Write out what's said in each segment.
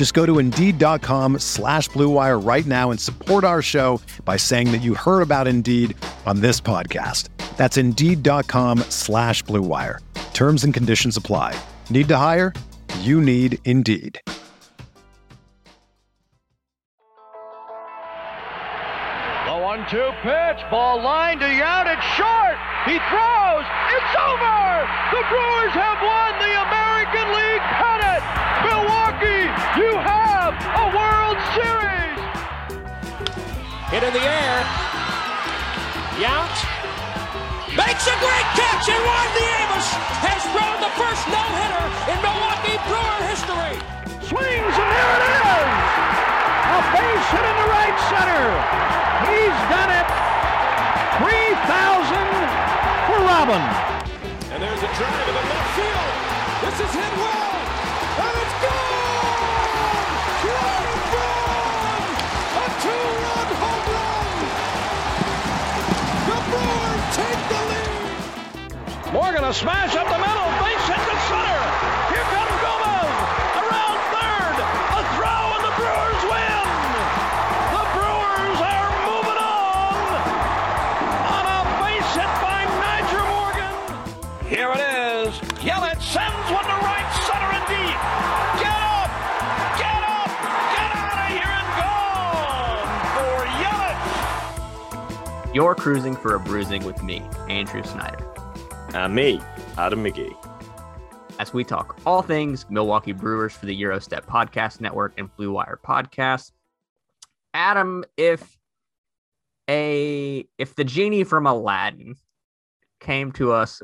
Just go to Indeed.com slash BlueWire right now and support our show by saying that you heard about Indeed on this podcast. That's Indeed.com slash BlueWire. Terms and conditions apply. Need to hire? You need Indeed. The one two pitch, ball line to Yount, it's short. He throws, it's over. The Brewers have won in the air. Yount makes a great catch, and Juan Nieves has thrown the first no-hitter in Milwaukee Brewer history. Swings, and there it is. A base hit in the right center. He's done it. 3,000 for Robin. And there's a drive in the left field. This is hit Morgan a smash up the middle. Base hit to center. Here comes Gomez. Around third. A throw and the Brewers win. The Brewers are moving on. On a base hit by Nyjer Morgan. Here it is. Yelich sends one to right center and deep. Get up. Get up. Get out of here and gone for Yelich. You're Crewsing for a Brewsing with me, Andrew Snyder, And me, Adam McGee. as we talk all things Milwaukee Brewers for the Gyro Step Podcast Network and Blue Wire Podcast. Adam, if a if the genie from Aladdin came to us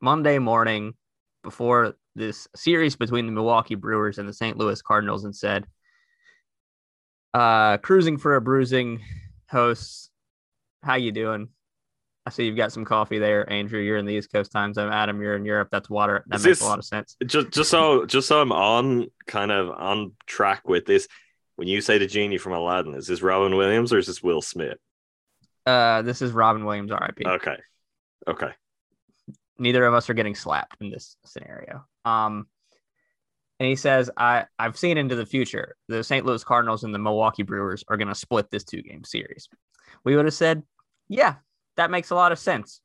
Monday morning before this series between the Milwaukee Brewers and the St. Louis Cardinals and said, uh, Crewsing for a Brewsing hosts, how you doing? I see you've got some coffee there, Andrew. You're in the East Coast time zone. Adam, you're in Europe. That's water. That Is makes this- a lot of sense. Just, just so, just so I'm on, kind of on track with this. When you say the genie from Aladdin, is this Robin Williams or is this Will Smith? Uh, this is Robin Williams, RIP. Okay, okay. Neither of us are getting slapped in this scenario. Um, and he says, "I I've seen into the future. The St. Louis Cardinals and the Milwaukee Brewers are going to split this two game series." We would have said, "Yeah, that makes a lot of sense."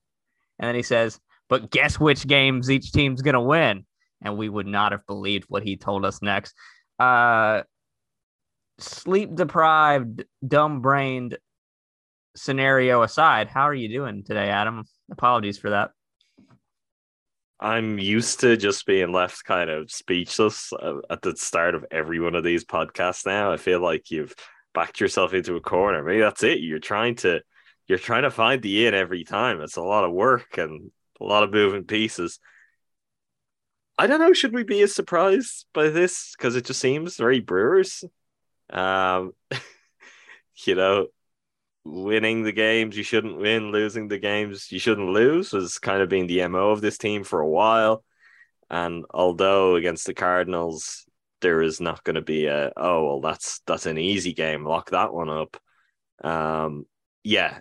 And then he says, "But guess which games each team's going to win?" And we would not have believed what he told us next. Uh, sleep deprived, dumb brained scenario aside, how are you doing today, Adam? Apologies for that. I'm used to just being left kind of speechless uh, at the start of every one of these podcasts now. I feel like you've backed yourself into a corner. Maybe that's it. You're trying to you're trying to find the in every time. It's a lot of work and a lot of moving pieces. I don't know. Should we be as surprised by this? Because it just seems very Brewers. Um, you know, winning the games you shouldn't win, losing the games you shouldn't lose has kind of been the MO of this team for a while. And although against the Cardinals, there is not going to be a oh well that's that's an easy game, lock that one up. Um yeah,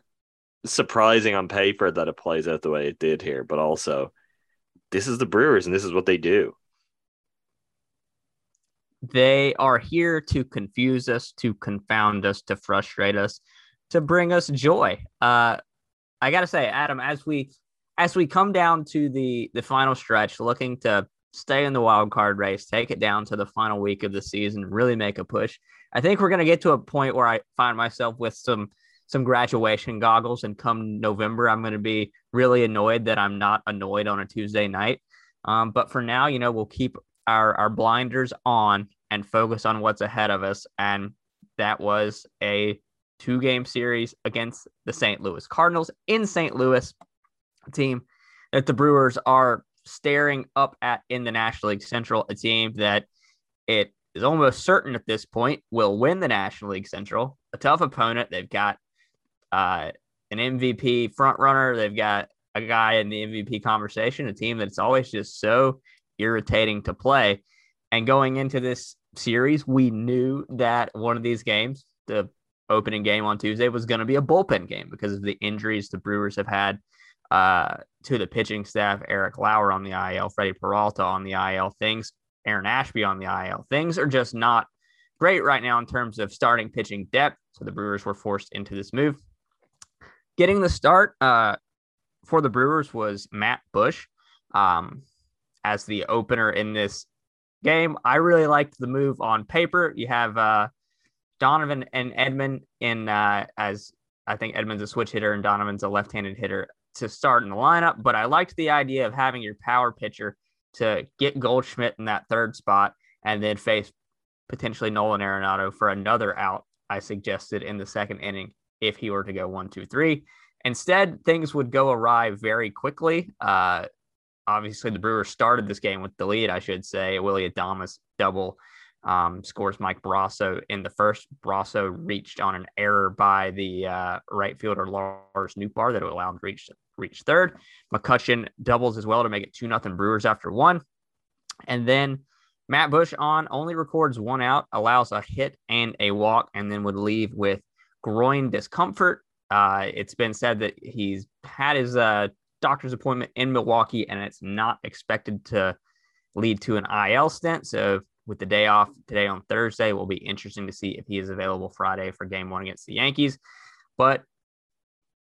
surprising on paper that it plays out the way it did here, but also this is the Brewers and this is what they do. They are here to confuse us, to confound us, to frustrate us, to bring us joy. Uh, I gotta say, Adam, as we as we come down to the the final stretch, looking to stay in the wild card race, take it down to the final week of the season, really make a push. I think we're gonna get to a point where I find myself with some some graduation goggles, and come November, I'm going to be really annoyed that I'm not annoyed on a Tuesday night. Um, but for now, you know, we'll keep our our blinders on and focus on what's ahead of us. And that was a two game series against the St. Louis Cardinals in St. Louis, team that the Brewers are staring up at in the National League Central, a team that it is almost certain at this point will win the National League Central. A tough opponent. They've got uh, an MVP front runner. They've got a guy in the MVP conversation, a team that's always just so irritating to play. And going into this series, we knew that one of these games, the opening game on Tuesday, was going to be a bullpen game because of the injuries the Brewers have had uh, to the pitching staff. Eric Lauer on the IL, Freddie Peralta on the IL. Things, Aaron Ashby on the IL. Things are just not great right now in terms of starting pitching depth. So the Brewers were forced into this move. Getting the start uh, for the Brewers was Matt Bush um, as the opener in this game. I really liked the move on paper. You have uh, Donovan and Edman in uh, as I think Edman's a switch hitter and Donovan's a left-handed hitter to start in the lineup. But I liked the idea of having your power pitcher to get Goldschmidt in that third spot and then face potentially Nolan Arenado for another out. I suggested in the second inning if he were to go one, two, three. Instead, things would go awry very quickly. Uh, obviously, the Brewers started this game with the lead, I should say. Willy Adames double um, scores Mike Brosseau in the first. Brosseau reached on an error by the uh, right fielder Lars Nootbaar that would allow him to reach, reach third. McCutchen doubles as well to make it 2 nothing Brewers after one. And then Matt Bush on only records one out, allows a hit and a walk, and then would leave with groin discomfort. Uh, it's been said that he's had his uh, doctor's appointment in Milwaukee, and it's not expected to lead to an IL stint. So, with the day off today on Thursday, it will be interesting to see if he is available Friday for game one against the Yankees. But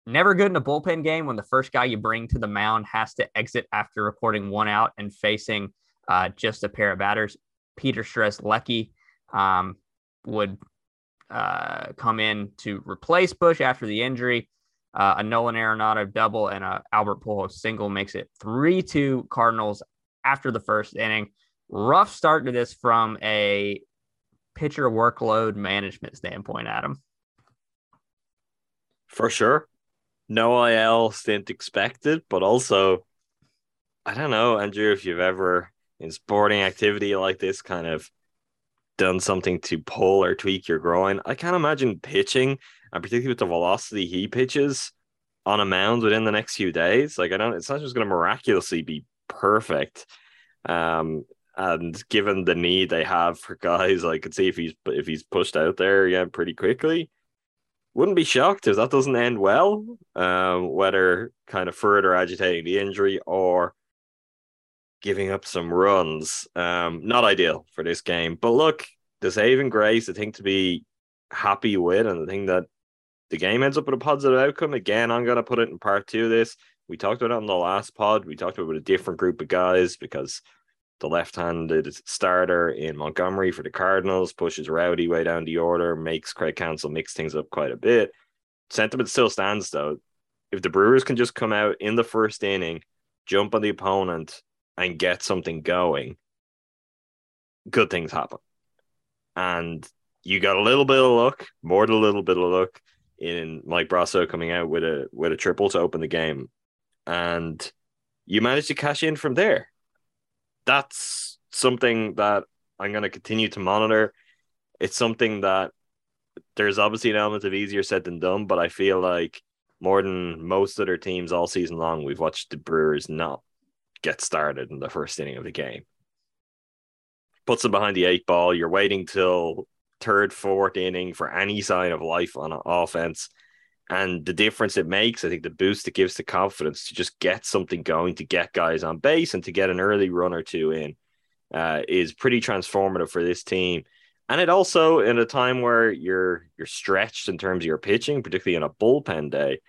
never good in a bullpen game when the first guy you bring to the mound has to exit after recording one out and facing uh, just a pair of batters. Peter Strzelecki um, would uh, come in to replace Bush after the injury. Uh, a Nolan Arenado double and a Albert Pujols single makes it 3 2 Cardinals after the first inning. Rough start to this from a pitcher workload management standpoint, Adam. For sure. No IL stint expected, but also, I don't know, Andrew, if you've ever in sporting activity like this kind of done something to pull or tweak your groin. I can't imagine pitching, and particularly with the velocity he pitches on a mound within the next few days. Like I don't, it's not just going to miraculously be perfect. Um, and given the need they have for guys, I could see if he's if he's pushed out there again pretty quickly. Wouldn't be shocked if that doesn't end well. Um, whether kind of further agitating the injury or giving up some runs. Um, not ideal for this game. But look, the saving grace, I think, to be happy with, and the thing that the game ends up with a positive outcome. Again, I'm going to put it in part two of this. We talked about it on the last pod. We talked about it with a different group of guys because the left-handed starter in Montgomery for the Cardinals pushes Rowdy way down the order, makes Craig Counsell mix things up quite a bit. Sentiment still stands though. If the Brewers can just come out in the first inning, jump on the opponent, and get something going, good things happen. And you got a little bit of luck, more than a little bit of luck in Mike Brosseau coming out with a with a triple to open the game. And you managed to cash in from there. That's something that I'm going to continue to monitor. It's something that there's obviously an element of easier said than done, but I feel like more than most other teams all season long, we've watched the Brewers not get started in the first inning of the game. Puts them behind the eight ball. You're waiting till third, fourth inning for any sign of life on offense. And the difference it makes, I think the boost it gives the confidence to just get something going, to get guys on base and to get an early run or two in uh, is pretty transformative for this team. And it also, in a time where you're you're stretched in terms of your pitching, particularly on a bullpen day,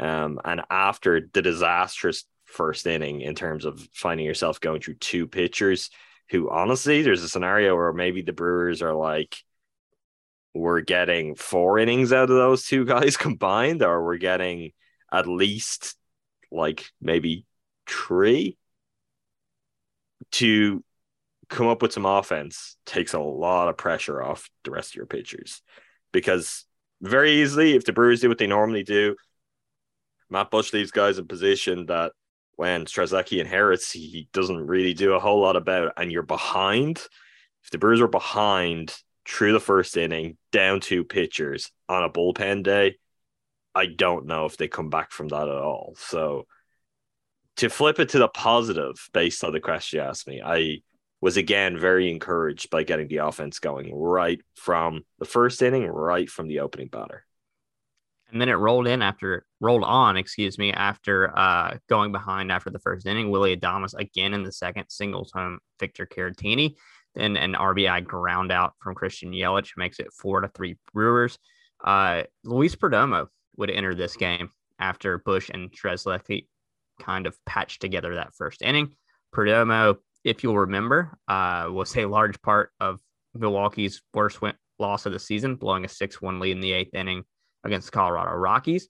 um, and after the disastrous first inning in terms of finding yourself going through two pitchers who honestly there's a scenario where maybe the Brewers are like we're getting four innings out of those two guys combined, or we're getting at least like maybe three to come up with some offense takes a lot of pressure off the rest of your pitchers. Because very easily, if the Brewers do what they normally do, Matt Bush leaves guys in position that when Strzelecki inherits, he doesn't really do a whole lot about, and you're behind. If the Brewers are behind through the first inning, down two pitchers on a bullpen day, I don't know if they come back from that at all. So to flip it to the positive, based on the question you asked me, I was again very encouraged by getting the offense going right from the first inning, right from the opening batter. And then it rolled in after rolled on, excuse me, after uh, going behind after the first inning. Willy Adames again in the second singles home Victor Caratini. Then an RBI ground out from Christian Yelich makes it four to three Brewers. Uh, Luis Perdomo would enter this game after Bush and Strzelecki kind of patched together that first inning. Perdomo if you'll remember, uh, was a large part of Milwaukee's worst win- loss of the season, blowing a 6 1 lead in the eighth inning against Colorado Rockies.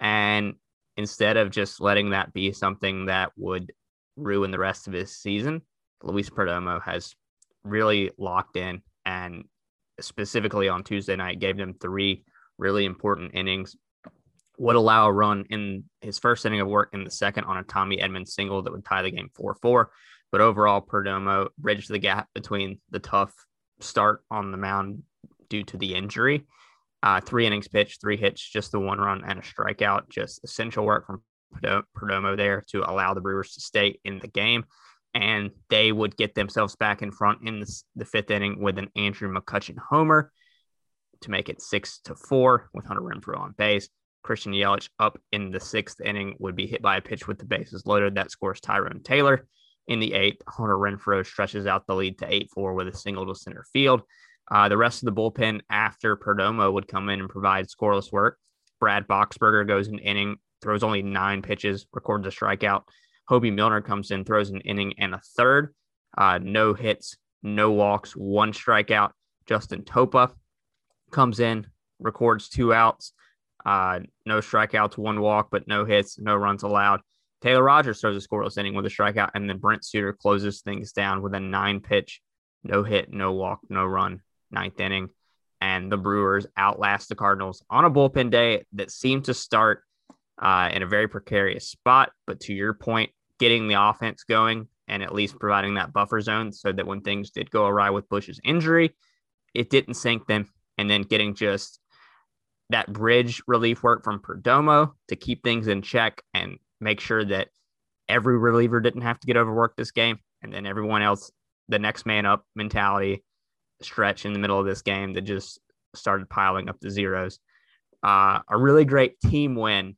And instead of just letting that be something that would ruin the rest of his season, Luis Perdomo has really locked in and specifically on Tuesday night gave them three really important innings. Would allow a run in his first inning of work in the second on a Tommy Edman single that would tie the game 4 4. But overall, Perdomo bridged the gap between the tough start on the mound due to the injury. Uh, three innings pitched, three hits, just the one run and a strikeout. Just essential work from Perdomo there to allow the Brewers to stay in the game. And they would get themselves back in front in the, the fifth inning with an Andrew McCutchen homer to make it six to four with Hunter Renfroe on base. Christian Yelich up in the sixth inning would be hit by a pitch with the bases loaded. That scores Tyrone Taylor. In the eighth, Hunter Renfroe stretches out the lead to 8 4 with a single to center field. Uh, the rest of the bullpen after Perdomo would come in and provide scoreless work. Brad Boxberger goes an inning, throws only nine pitches, records a strikeout. Hoby Milner comes in, throws an inning and a third. Uh, no hits, no walks, one strikeout. Justin Topa comes in, records two outs, uh, no strikeouts, one walk, but no hits, no runs allowed. Taylor Rogers throws a scoreless inning with a strikeout, and then Brent Suter closes things down with a nine pitch, no hit, no walk, no run, ninth inning. And the Brewers outlast the Cardinals on a bullpen day that seemed to start uh, in a very precarious spot. But to your point, getting the offense going and at least providing that buffer zone so that when things did go awry with Bush's injury, it didn't sink them. And then getting just that bridge relief work from Perdomo to keep things in check and make sure that every reliever didn't have to get overworked this game, and then everyone else, the next man up mentality stretch in the middle of this game that just started piling up the zeros. Uh, a really great team win.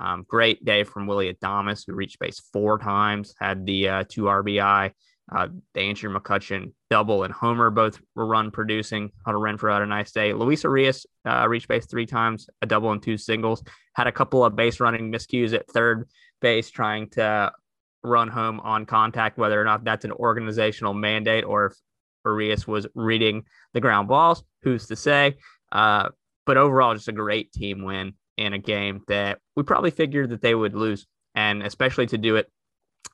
Um, great day from Willy Adames, who reached base four times, had the uh, two RBI. Uh, Andrew McCutchen double and homer both were run producing. Hunter Renfroe had a nice day. Luis Urias uh, reached base three times, a double and two singles. Had a couple of base running miscues at third base, trying to run home on contact. Whether or not that's an organizational mandate or if Urias was reading the ground balls, who's to say? Uh, but overall, just a great team win in a game that we probably figured that they would lose, and especially to do it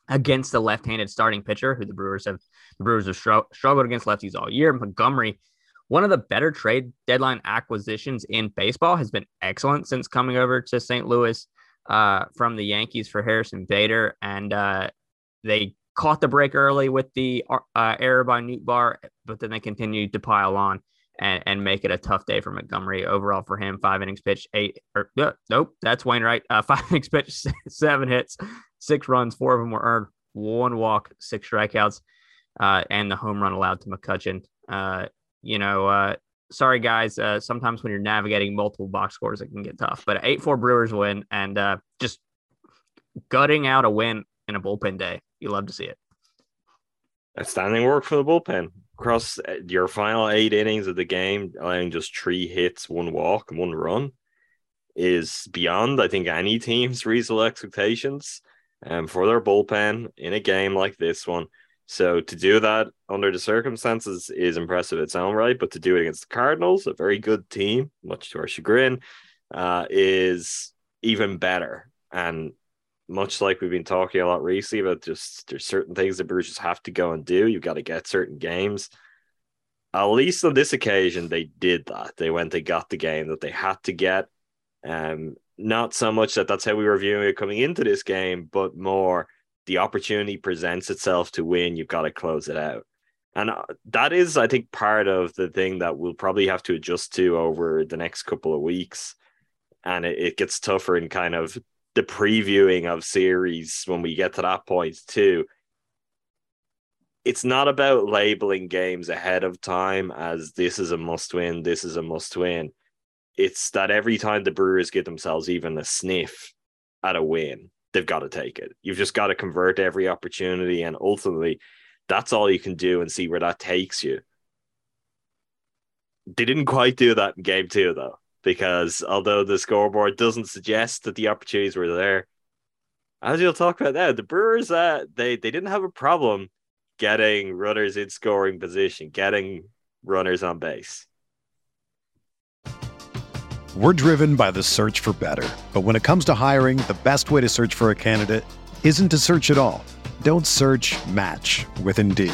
against the left-handed starting pitcher who the Brewers have the Brewers have struggled against lefties all year. Montgomery, one of the better trade deadline acquisitions in baseball, has been excellent since coming over to St. Louis uh, from the Yankees for Harrison Bader, and uh, they caught the break early with the uh, error by Nootbaar, but then they continued to pile on and, and make it a tough day for Montgomery overall for him. Five innings pitched, eight or uh, nope, that's Wainwright. Uh, five innings pitched, seven hits, six runs, four of them were earned, one walk, six strikeouts, uh, and the home run allowed to McCutchen. Uh, you know, uh, sorry guys. Uh, sometimes when you're navigating multiple box scores, it can get tough. But eight four Brewers win, and uh, just gutting out a win in a bullpen day. You love to see it. Outstanding work for the bullpen across your final eight innings of the game, allowing just three hits, one walk, and one run is beyond, I think, any team's reasonable expectations um, for their bullpen in a game like this one. So to do that under the circumstances is impressive its own right, but to do it against the Cardinals, a very good team, much to our chagrin, uh, is even better. And much like we've been talking a lot recently about just there's certain things that just have to go and do. You've got to get certain games. At least on this occasion, they did that. They went, they got the game that they had to get. Um, not so much that that's how we were viewing it coming into this game, but more the opportunity presents itself to win. You've got to close it out. And uh, that is, I think, part of the thing that we'll probably have to adjust to over the next couple of weeks. And it, it gets tougher in kind of the previewing of series when we get to that point too. It's not about labeling games ahead of time as this is a must win, this is a must win. It's that every time the Brewers get themselves even a sniff at a win, they've got to take it. You've just got to convert every opportunity, and ultimately, that's all you can do and see where that takes you. They didn't quite do that in game two, though because although the scoreboard doesn't suggest that the opportunities were there, as you'll talk about now, the Brewers uh, they they didn't have a problem getting runners in scoring position, getting runners on base. We're driven by the search for better. But when it comes to hiring, the best way to search for a candidate isn't to search at all. Don't search match with Indeed.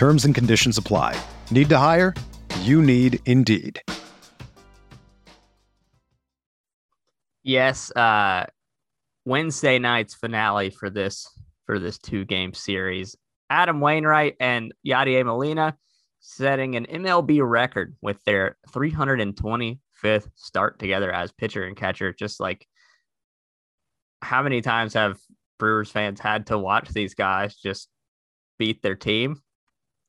Terms and conditions apply. Need to hire? You need Indeed. Yes, uh, Wednesday night's finale for this for this two game series. Adam Wainwright and Yadier Molina setting an MLB record with their 325th start together as pitcher and catcher. Just like how many times have Brewers fans had to watch these guys just beat their team?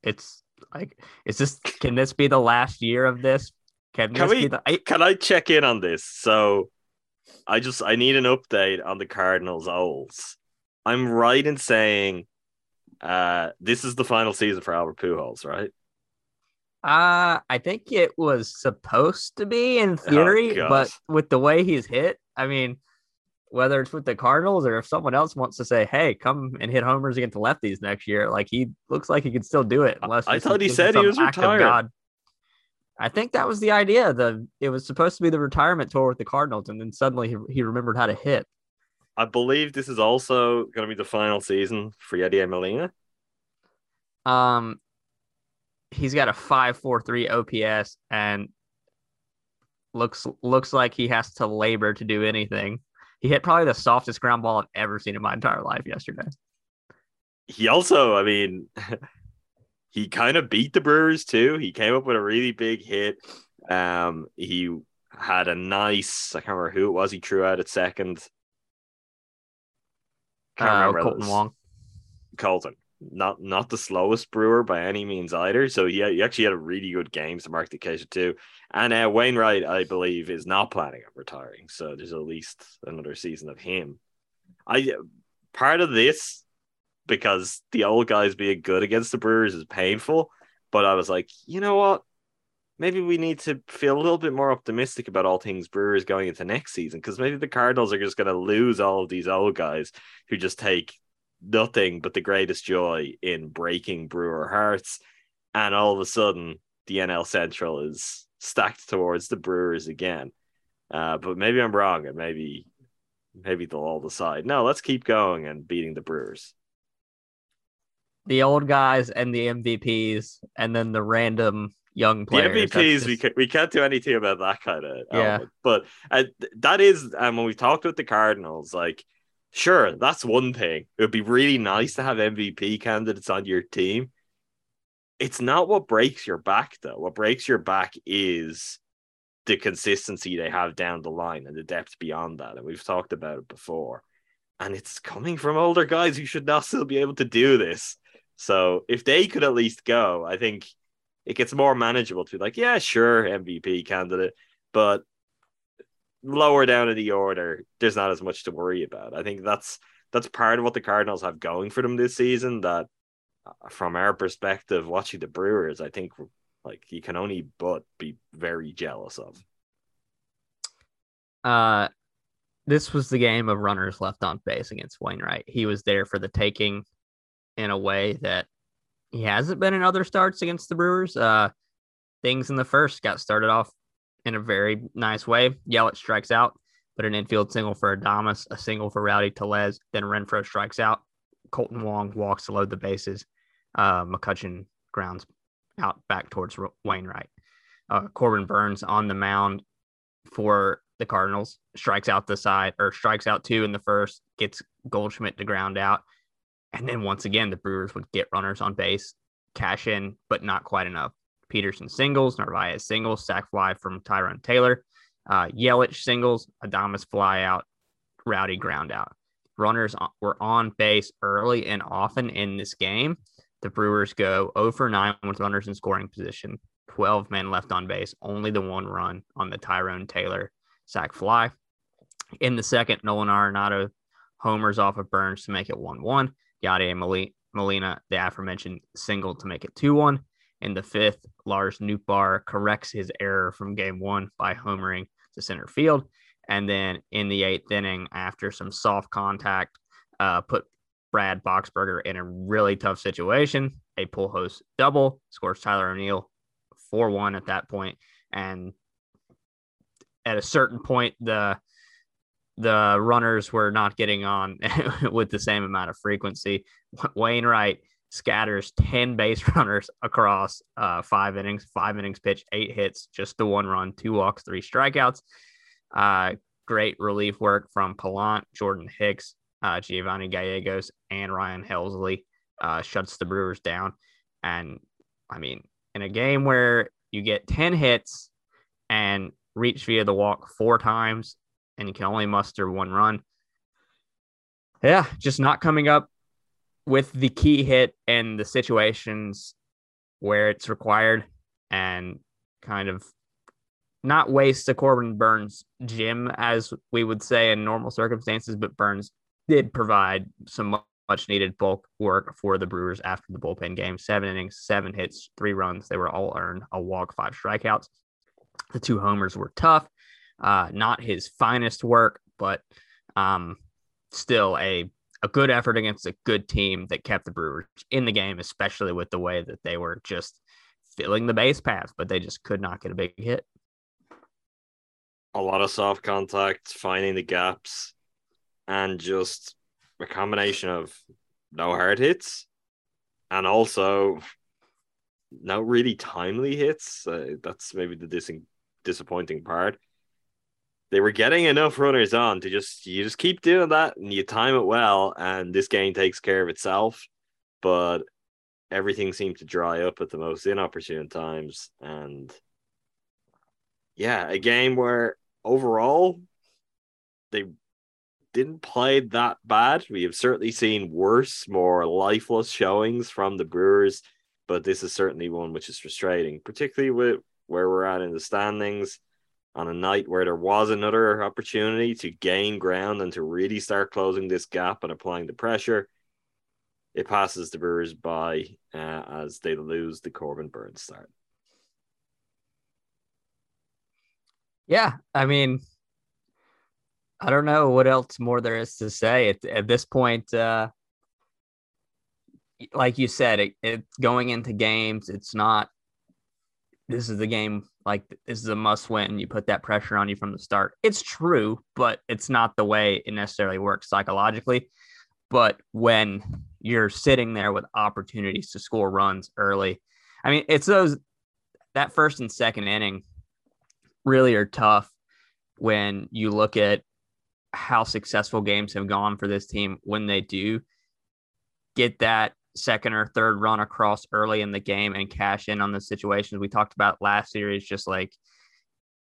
It's like, is this can this be the last year of this? Can, can we? The, I, can I check in on this? So I just I need an update on the Cardinals Owls. I'm right in saying uh this is the final season for Albert Pujols, right? Uh I think it was supposed to be in theory, oh, but with the way he's hit, I mean, whether it's with the Cardinals or if someone else wants to say, "Hey, come and hit homers against the lefties next year," like he looks like he could still do it. Unless I thought he said he was retired. I think that was the idea. The it was supposed to be the retirement tour with the Cardinals, and then suddenly he, he remembered how to hit. I believe this is also going to be the final season for Yadier Molina. Um, he's got a five four three OPS and looks looks like he has to labor to do anything. He hit probably the softest ground ball I've ever seen in my entire life yesterday. He also, I mean, he kind of beat the Brewers too. He came up with a really big hit. Um, he had a nice, I can't remember who it was. He threw out at second. Can't uh, remember. Kolten Wong. Kolten, not not the slowest Brewer by any means either. So yeah, he actually had a really good game to mark the occasion too. And uh, Wainwright, I believe, is not planning on retiring. So there's at least another season of him. I part of this because the old guys being good against the Brewers is painful. But I was like, you know what? Maybe we need to feel a little bit more optimistic about all things Brewers going into next season because maybe the Cardinals are just going to lose all of these old guys who just take nothing but the greatest joy in breaking Brewer hearts. And all of a sudden, the NL Central is stacked towards the Brewers again. Uh, but maybe I'm wrong, and maybe maybe they'll all decide no, let's keep going and beating the Brewers the old guys and the MVPs, and then the random young The players. That's MVPs, we just- can, we can't do anything about that kind of Yeah. element. But uh, that is, and when we talked with the Cardinals, like, sure, that's one thing. It would be really nice to have MVP candidates on your team. It's not what breaks your back, though. What breaks your back is the consistency they have down the line and the depth beyond that. And we've talked about it before. And it's coming from older guys who should now still be able to do this. So if they could at least go, I think it gets more manageable to be like, yeah, sure, MVP candidate, but lower down in the order, there's not as much to worry about. I think that's that's part of what the Cardinals have going for them this season. That uh, from our perspective, watching the Brewers, I think like you can only but be very jealous of. Uh, this was the game of runners left on base against Wainwright. He was there for the taking in a way that he hasn't been in other starts against the Brewers. Uh, things in the first got started off in a very nice way. Yelich strikes out, but an infield single for Adames, a single for Rowdy Tellez. Then Renfroe strikes out. Kolten Wong walks to load the bases. Uh, McCutchen grounds out back towards Wainwright. Uh, Corbin Burnes on the mound for the Cardinals, strikes out the side or strikes out two in the first, gets Goldschmidt to ground out. And then once again, the Brewers would get runners on base, cash in, but not quite enough. Peterson singles, Narvaez singles, sac fly from Tyrone Taylor, uh, Yelich singles, Adames fly out, Rowdy ground out. Runners were on base early and often in this game. The Brewers go 0 for 9 with runners in scoring position, 12 men left on base, only the one run on the Tyrone Taylor sac fly. In the second, Nolan Arenado homers off of Burnes to make it 1 1. Yadier Moli- Molina, the aforementioned single to make it 2 1. In the fifth, Lars Nootbaar corrects his error from game one by homering to center field. And then in the eighth inning, after some soft contact, uh, put Brad Boxberger in a really tough situation. A Pujols double scores Tyler O'Neill 4 1 at that point. And at a certain point, the the runners were not getting on with the same amount of frequency. Wainwright scatters 10 base runners across uh, five innings, five innings pitch, eight hits, just the one run, two walks, three strikeouts. Uh, great relief work from Pallante, Jordan Hicks, uh, Giovanni Gallegos, and Ryan Helsley uh, shuts the Brewers down. And I mean, in a game where you get 10 hits and reach via the walk four times and you can only muster one run. Yeah, just not coming up with the key hit and the situations where it's required and kind of not waste the Corbin Burnes gym as we would say in normal circumstances, but Burnes did provide some much needed bulk work for the Brewers after the bullpen game. Seven innings, seven hits, three runs. They were all earned, a walk, five strikeouts. The two homers were tough. Uh, not his finest work, but um, still a a good effort against a good team that kept the Brewers in the game, especially with the way that they were just filling the base paths, but they just could not get a big hit. A lot of soft contact, finding the gaps, and just a combination of no hard hits and also no really timely hits. Uh, that's maybe the dis- disappointing part. They were getting enough runners on to just you just keep doing that and you time it well, and this game takes care of itself. But everything seemed to dry up at the most inopportune times, and yeah, a game where overall they didn't play that bad. We have certainly seen worse, more lifeless showings from the Brewers, but this is certainly one which is frustrating, particularly with where we're at in the standings on a night where there was another opportunity to gain ground and to really start closing this gap and applying the pressure. It passes the Brewers by uh, as they lose the Corbin Burnes start. Yeah, I mean, I don't know what else more there is to say at, at this point. Uh, like you said, it, it going into games, it's not. This is the game. Like this is a must win. You put that pressure on you from the start. It's true, but it's not the way it necessarily works psychologically. But when you're sitting there with opportunities to score runs early, I mean, it's those that first and second inning really are tough when you look at how successful games have gone for this team when they do get that second or third run across early in the game and cash in on the situations we talked about last series, just like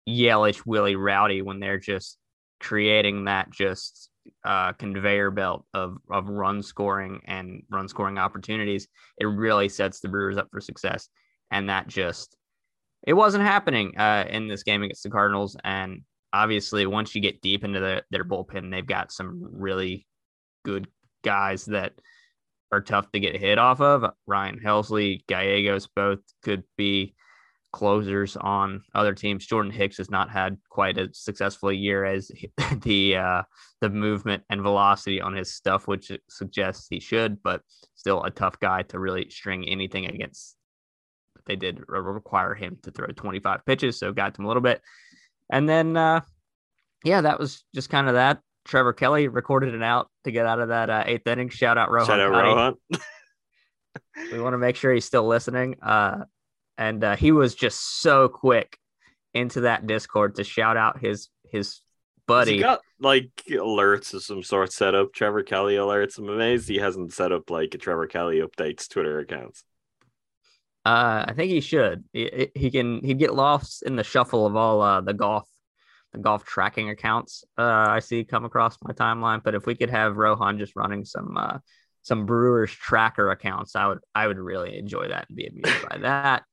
Yelich, Willy, Rowdy, when they're just creating that just uh, conveyor belt of of run scoring and run scoring opportunities, it really sets the Brewers up for success. And that just it wasn't happening uh, in this game against the Cardinals. And obviously, once you get deep into the, their bullpen, they've got some really good guys that are tough to get hit off of. Ryan Helsley, Gallegos both could be closers on other teams. Jordan Hicks has not had quite as successful a year as the uh, the movement and velocity on his stuff, which suggests he should, but still a tough guy to really string anything against. They did require him to throw 25 pitches, so got him a little bit. And then, uh, yeah, that was just kind of that. Trevor Kelly recorded it out to get out of that uh, eighth inning. Shout out Rohan. Shout out. Rohan. We want to make sure he's still listening. Uh, and uh, he was just so quick into that Discord to shout out his his buddy. He got like alerts of some sort set up. Trevor Kelly alerts. I'm amazed he hasn't set up like a Trevor Kelly updates Twitter accounts. Uh, I think he should. He, he can he'd get lost in the shuffle of all uh, the golf the golf tracking accounts uh, I see come across my timeline. But if we could have Rohan just running some uh, some Brewers tracker accounts, I would I would really enjoy that and be amused by that.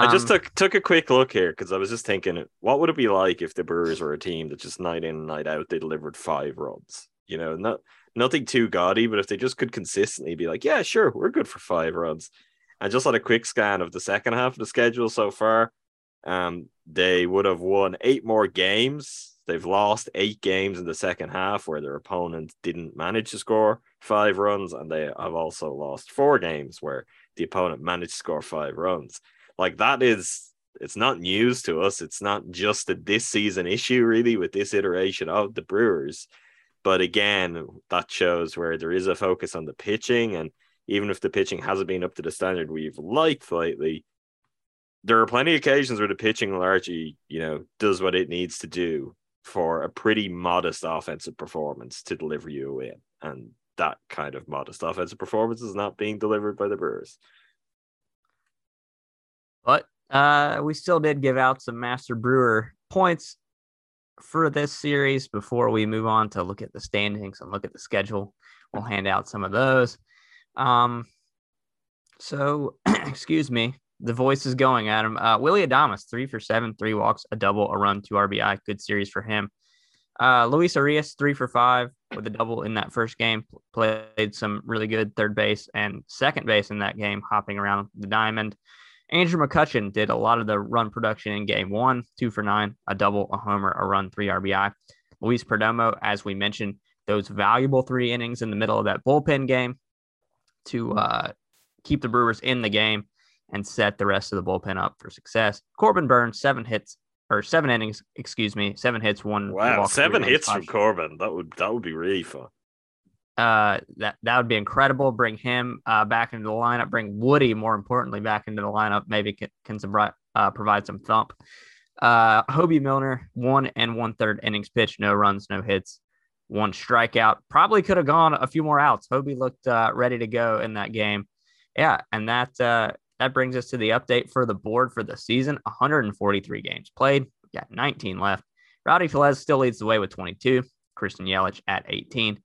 I just Um, took took a quick look here because I was just thinking, what would it be like if the Brewers were a team that just night in and night out they delivered five runs? You know, not nothing too gaudy, but if they just could consistently be like, yeah, sure, we're good for five runs. And just had a quick scan of the second half of the schedule so far. Um, they would have won eight more games. They've lost eight games in the second half where their opponent didn't manage to score five runs, and they have also lost four games where the opponent managed to score five runs. Like that is it's not news to us. It's not just a this season issue, really, with this iteration of the Brewers. But again, that shows where there is a focus on the pitching. And even if the pitching hasn't been up to the standard we've liked lately, there are plenty of occasions where the pitching largely, you know, does what it needs to do for a pretty modest offensive performance to deliver you a win. And that kind of modest offensive performance is not being delivered by the Brewers. But uh, we still did give out some Master Brewer points for this series before we move on to look at the standings and look at the schedule. We'll hand out some of those. Um, so, excuse me, the voice is going, Adam. Uh, Willy Adames, three for seven, three walks, a double, a run, two RBI. Good series for him. Uh, Luis Urias, three for five with a double in that first game. Played some really good third base and second base in that game, hopping around the diamond. Andrew McCutchen did a lot of the run production in game one, two for nine, a double, a homer, a run, three RBI. Luis Perdomo, as we mentioned, those valuable three innings in the middle of that bullpen game to uh, keep the Brewers in the game and set the rest of the bullpen up for success. Corbin Burnes, seven hits or seven innings, excuse me, seven hits, one Wow, seven hits from Corbin. That would that would be really fun. uh, that that would be incredible. Bring him uh, back into the lineup. Bring Woody, more importantly, back into the lineup. Maybe can, can some, uh, provide some thump. Uh, Hoby Milner, one and one third innings pitch, no runs, no hits, one strikeout. Probably could have gone a few more outs. Hoby looked uh, ready to go in that game. Yeah, and that uh, that brings us to the update for the board for the season. 143 games played. We got 19 left. Rowdy Tellez still leads the way with 22. Christian Yelich at 18.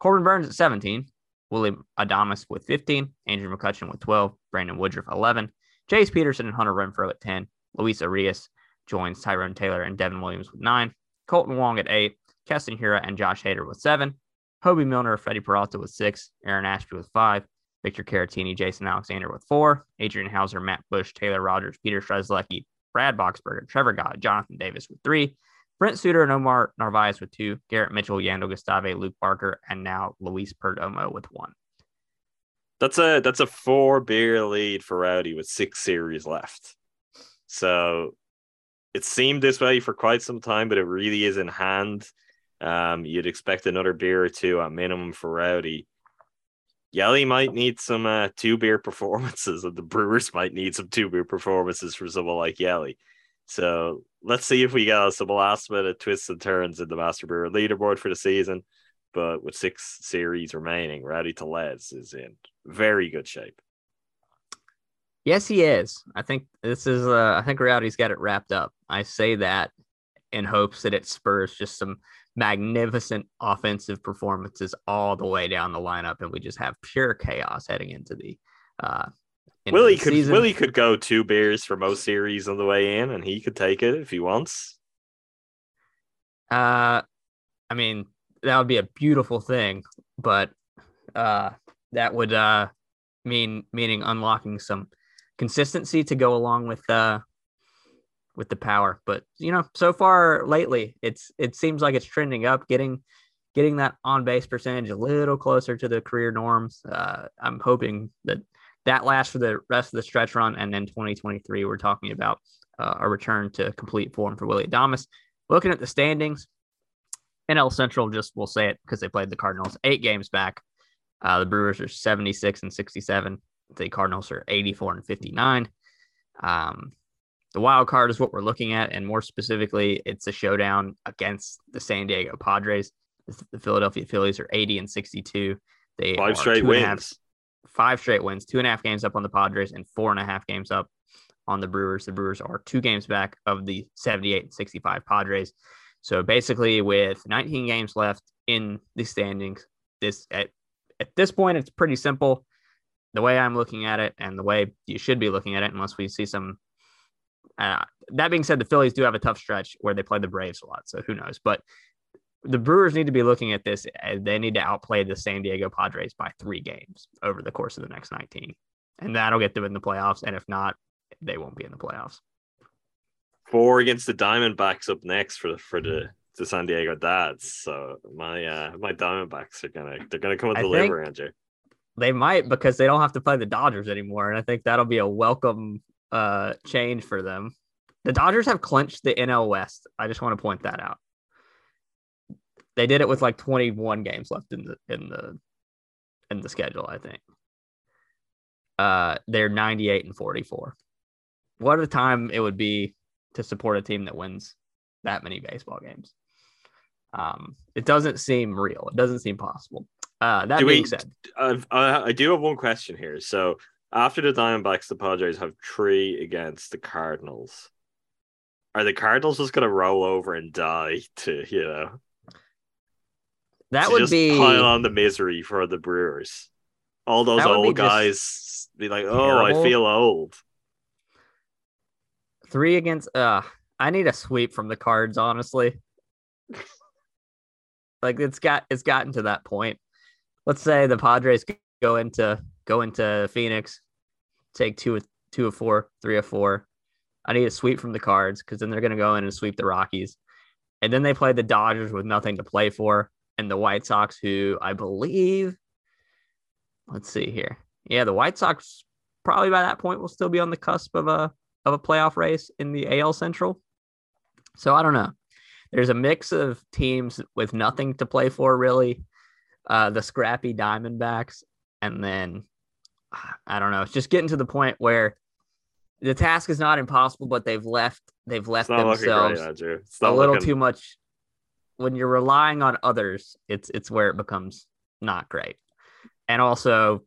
Corbin Burnes at 17, Willy Adames with 15, Andrew McCutchen with 12, Brandon Woodruff 11, Jace Peterson and Hunter Renfroe at 10, Luis Urias joins Tyrone Taylor and Devin Williams with 9, Kolten Wong at 8, Keston Hiura and Josh Hader with 7, Hoby Milner, Freddie Peralta with 6, Aaron Ashby with 5, Victor Caratini, Jason Alexander with 4, Adrian Houser, Matt Bush, Taylor Rogers, Peter Strzelecki, Brad Boxberger, Trevor Gott, Jonathan Davis with 3, Brent Suter and Omar Narvaez with two, Garrett Mitchell, Jandel Gustave, Luke Barker, and now Luis Perdomo with one. That's a that's a four beer lead for Rowdy with six series left. So it seemed this way for quite some time, but it really is in hand. Um, you'd expect another beer or two at minimum for Rowdy. Yelly might need some uh, two beer performances, and the Brewers might need some two beer performances for someone like Yelly. So let's see if we get some last minute twists and turns in the Master Brewer leaderboard for the season. But with six series remaining, Rowdy Tellez is in very good shape. Yes, he is. I think this is. Uh, I think Rowdy's got it wrapped up. I say that in hopes that it spurs just some magnificent offensive performances all the way down the lineup, and we just have pure chaos heading into the. Uh, into Willy the could season. Willy could go two beers for most series on the way in, and he could take it if he wants. Uh, I mean, that would be a beautiful thing, but uh, that would uh mean meaning unlocking some consistency to go along with uh with the power. But you know, so far lately, it's it seems like it's trending up, getting getting that on base percentage a little closer to the career norms. Uh, I'm hoping that that lasts for the rest of the stretch run, and then 2023, we're talking about uh, a return to complete form for Willy Adames. Looking at the standings, NL Central just will say it because they played the Cardinals eight games back. Uh, the Brewers are 76 and 67. The Cardinals are 84 and 59. Um, the wild card is what we're looking at, and more specifically, it's a showdown against the San Diego Padres. The Philadelphia Phillies are 80 and 62. They Five straight a half- wins. five straight wins, two and a half games up on the Padres, and four and a half games up on the Brewers. The Brewers are two games back of the 78 and 65 Padres. So basically, with 19 games left in the standings, this at, at this point, it's pretty simple. The way I'm looking at it, and the way you should be looking at it, unless we see some. Uh, that being said, the Phillies do have a tough stretch where they play the Braves a lot, so who knows? But the Brewers need to be looking at this. They need to outplay the San Diego Padres by three games over the course of the next 19. And that'll get them in the playoffs. And if not, they won't be in the playoffs. Four against the Diamondbacks up next for the for the the San Diego Dads. So my uh my Diamondbacks are gonna they're gonna come with I deliver, think- Andrew. They might because they don't have to play the Dodgers anymore. And I think that'll be a welcome uh, change for them. The Dodgers have clinched the NL West. I just want to point that out. They did it with like 21 games left in the in the in the schedule, I think. Uh they're 98 and 44. What a time it would be to support a team that wins that many baseball games. Um, it doesn't seem real. It doesn't seem possible. Uh, that Do being we- said, I've, I I do have one question here. So after the Diamondbacks, the Padres have three against the Cardinals. Are the Cardinals just gonna roll over and die to you know that to would just be pile on the misery for the Brewers? All those would be old guys be like, "Oh, I feel old." three against. Uh, I need a sweep from the Cards, honestly. like it's got it's gotten to that point. Let's say the Padres go into go into Phoenix, take two of two of four, three of four. I need a sweep from the Cards because then they're gonna go in and sweep the Rockies, and then they play the Dodgers with nothing to play for, and the White Sox, who I believe. Let's see here. Yeah, the White Sox probably by that point will still be on the cusp of a of a playoff race in the AL Central. So I don't know. There's a mix of teams with nothing to play for, really. Uh, the scrappy Diamondbacks, and then I don't know. It's just getting to the point where the task is not impossible, but they've left they've left themselves great, a little looking- too much. When you're relying on others, it's it's where it becomes not great. And also,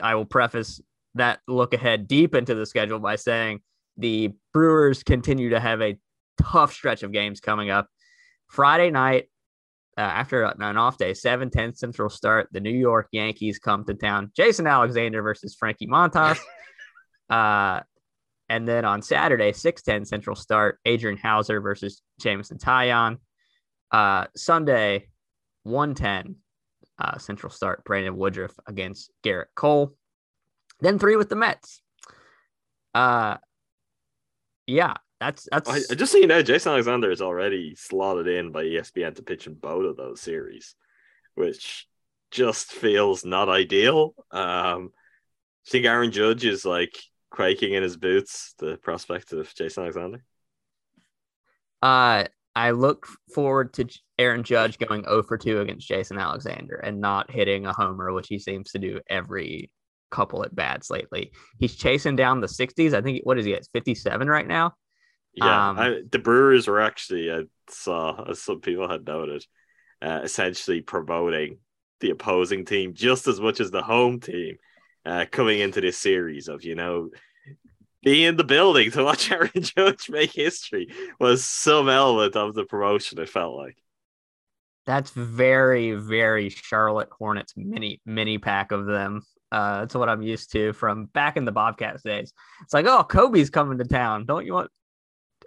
I will preface that look ahead deep into the schedule by saying the Brewers continue to have a tough stretch of games coming up. Friday night, uh, after an off day, 7 10 Central start, the New York Yankees come to town. Jason Alexander versus Frankie Montas. uh, and then on Saturday, 6 10 Central start, Adrian Houser versus Jameson Taillon. Uh, Sunday, 110 uh, Central start, Brandon Woodruff against Gerrit Cole. Then three with the Mets. Uh, yeah, that's that's I, just so you know, Jason Alexander is already slotted in by ESPN to pitch in both of those series, which just feels not ideal. Um, I think Aaron Judge is like quaking in his boots. The prospect of Jason Alexander. Uh, I look forward to Aaron Judge going 0 for 2 against Jason Alexander and not hitting a homer, which he seems to do every couple at bats lately. He's chasing down the 60s. I think what is he at 57 right now? Yeah, Um, I, the Brewers were actually I saw as some people had noted, uh, essentially promoting the opposing team just as much as the home team uh, coming into this series of you know being in the building to watch Aaron Judge make history was some element of the promotion. It felt like. That's very, very Charlotte Hornets mini mini pack of them. Uh, that's what I'm used to from back in the Bobcats days. It's like, oh, Kobe's coming to town. Don't you want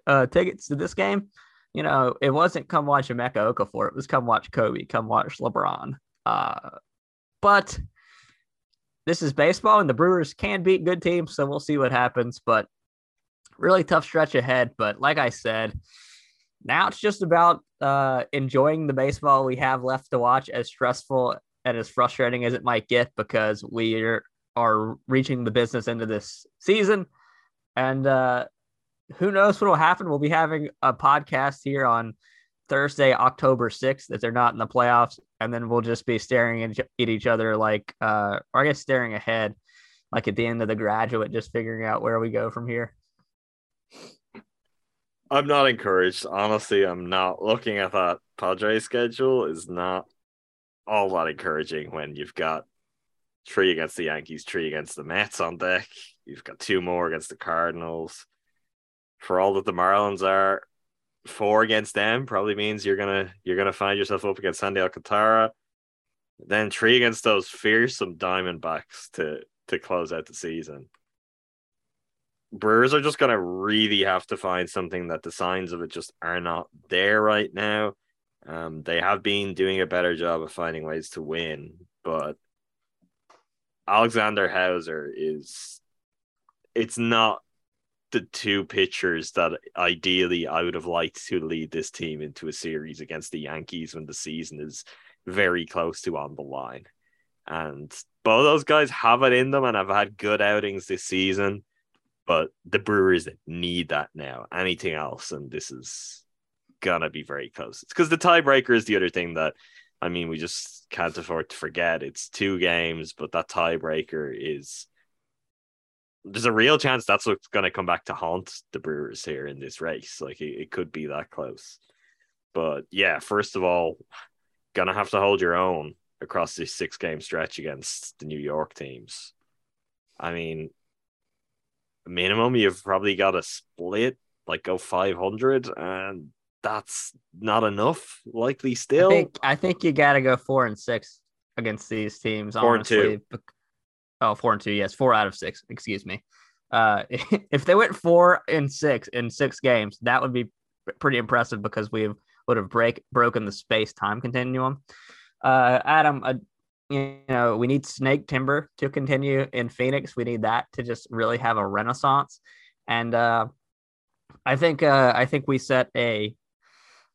uh, tickets to this game? You know, it wasn't come watch Emeka Okafor. It was come watch Kobe. Come watch LeBron. Uh, but this is baseball, and the Brewers can beat good teams, so we'll see what happens. But really tough stretch ahead. But like I said, now it's just about uh, enjoying the baseball we have left to watch, as stressful and as frustrating as it might get, because we are, are reaching the business end of this season. And uh, who knows what will happen? We'll be having a podcast here on Thursday, October 6th, if they're not in the playoffs. And then we'll just be staring at each other like, uh, or I guess staring ahead, like at the end of the graduate, just figuring out where we go from here. I'm not encouraged. Honestly, I'm not looking at that Padre schedule is not all that encouraging when you've got three against the Yankees, three against the Mets on deck. You've got two more against the Cardinals. For all that the Marlins are, four against them probably means you're gonna you're gonna find yourself up against Sandy Alcantara. Then three against those fearsome Diamondbacks to to close out the season. Brewers are just gonna really have to find something that the signs of it just are not there right now. Um, they have been doing a better job of finding ways to win, but Alexander Houser is it's not the two pitchers that ideally I would have liked to lead this team into a series against the Yankees when the season is very close to on the line. And both those guys have it in them and have had good outings this season but the Brewers need that now. Anything else, and this is gonna be very close. It's because the tiebreaker is the other thing that I mean we just can't afford to forget. It's two games, but that tiebreaker is there's a real chance that's what's gonna come back to haunt the Brewers here in this race. Like it, it could be that close. But yeah, first of all, gonna have to hold your own across this six game stretch against the New York teams. I mean, minimum you've probably got to split like go 500 and that's not enough likely still I think I think you got to go four and six against these teams. Four and honestly. two. Oh, four and two. Yes, four out of six. Excuse me. Uh, if they went four and six in six games, that would be pretty impressive because we would have break broken the space time continuum. Uh, Adam, uh, you know, we need Snake Timber to continue in Phoenix. We need that to just really have a renaissance. And uh, I think uh, I think we set a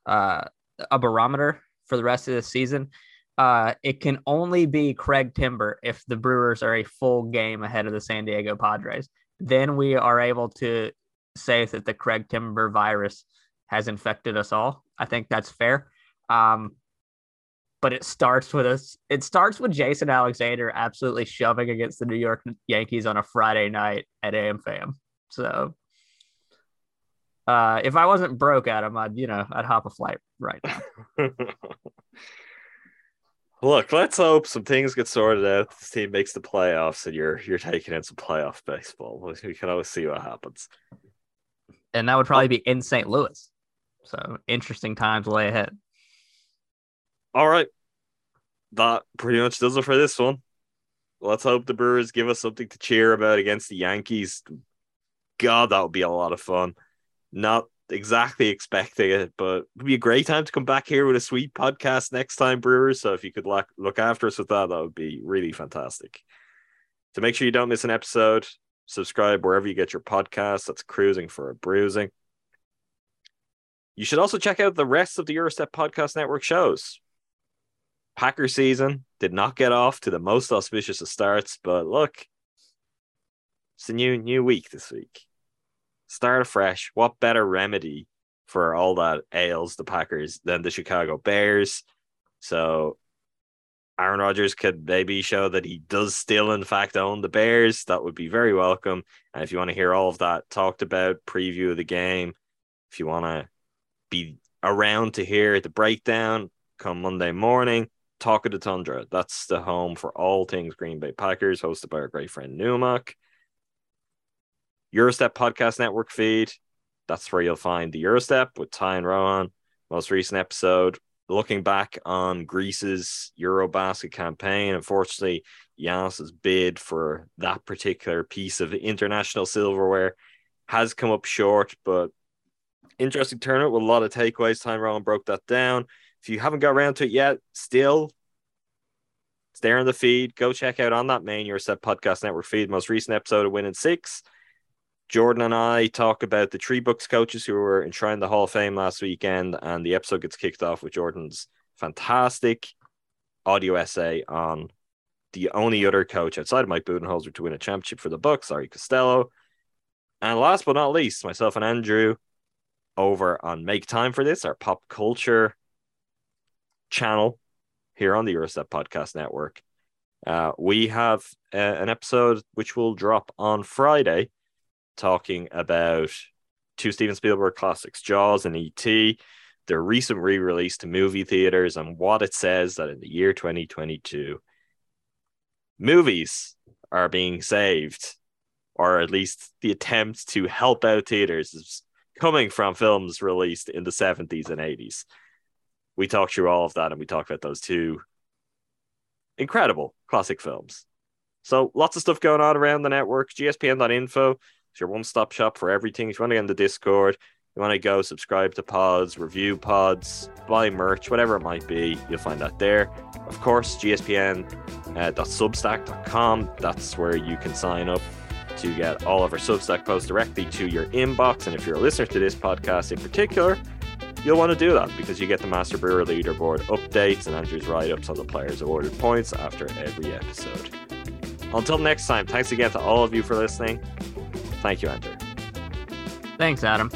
uh, a barometer for the rest of the season. Uh, it can only be Craig Timber if the Brewers are a full game ahead of the San Diego Padres. Then we are able to say that the Craig Timber virus has infected us all. I think that's fair. Um, but it starts with us. It starts with Jason Alexander absolutely shoving against the New York Yankees on a Friday night at AmFam. So, uh, if I wasn't broke, Adam, I'd you know I'd hop a flight right now. Look, let's hope some things get sorted out. This team makes the playoffs, and you're you're taking in some playoff baseball. We can always see what happens. and that would probably oh. be in St. Louis. So interesting times lay ahead. All right, that pretty much does it for this one. Let's hope the Brewers give us something to cheer about against the Yankees. God, that would be a lot of fun. Not exactly expecting it, but it would be a great time to come back here with a sweet podcast next time, Brewers. So if you could look, look after us with that, that would be really fantastic. To make sure you don't miss an episode, subscribe wherever you get your podcasts. That's Crewsing for a Brewsing. You should also check out the rest of the Gyro Step Podcast Network shows. Packer season did not get off to the most auspicious of starts, but look, it's a new new week this week. Start afresh. What better remedy for all that ails the Packers than the Chicago Bears. So Aaron Rodgers could maybe show that he does still, in fact, own the Bears. That would be very welcome. And if you want to hear all of that talked about, preview of the game, if you want to be around to hear the breakdown, come Monday morning. Talk of the Tundra. That's the home for all things Green Bay Packers, hosted by our great friend Numak. Gyro Step Podcast Network feed. That's where you'll find the Gyro Step with Ty and Rohan. Most recent episode looking back on Greece's Eurobasket campaign. Unfortunately, Giannis's bid for that particular piece of international silverware has come up short, but interesting tournament with a lot of takeaways. Time Rohan broke that down. If you haven't got around to it yet, still it's there in the feed. Go check out on that main Gyro Step Podcast Network feed. Most recent episode of Win in 6. Jordan and I talk about the three Bucks coaches who were enshrined the Hall of Fame last weekend, and the episode gets kicked off with Jordan's fantastic audio essay on the only other coach outside of Mike Budenholzer to win a championship for the Bucks, Larry Costello. And last but not least, myself and Andrew over on Make Time for This, our pop culture channel here on the Gyro Step Podcast Network. Uh, we have uh, an episode which will drop on Friday talking about two Steven Spielberg classics, Jaws and E.T., their recent re release to movie theaters, and what it says that in the year 2022, movies are being saved, or at least the attempt to help out theaters is coming from films released in the 70s and 80s. We talked through all of that and we talked about those two incredible classic films. So lots of stuff going on around the network. GSPN.info is your one-stop shop for everything. If you want to get in the Discord, you want to go subscribe to pods, review pods, buy merch, whatever it might be, you'll find that there. Of course, gspn.substack.com. Uh, That's where you can sign up to get all of our Substack posts directly to your inbox. And if you're a listener to this podcast in particular, you'll want to do that because you get the Master Brewer leaderboard updates and Andrew's write ups on the players' awarded points after every episode. Until next time, thanks again to all of you for listening. Thank you, Andrew. Thanks, Adam.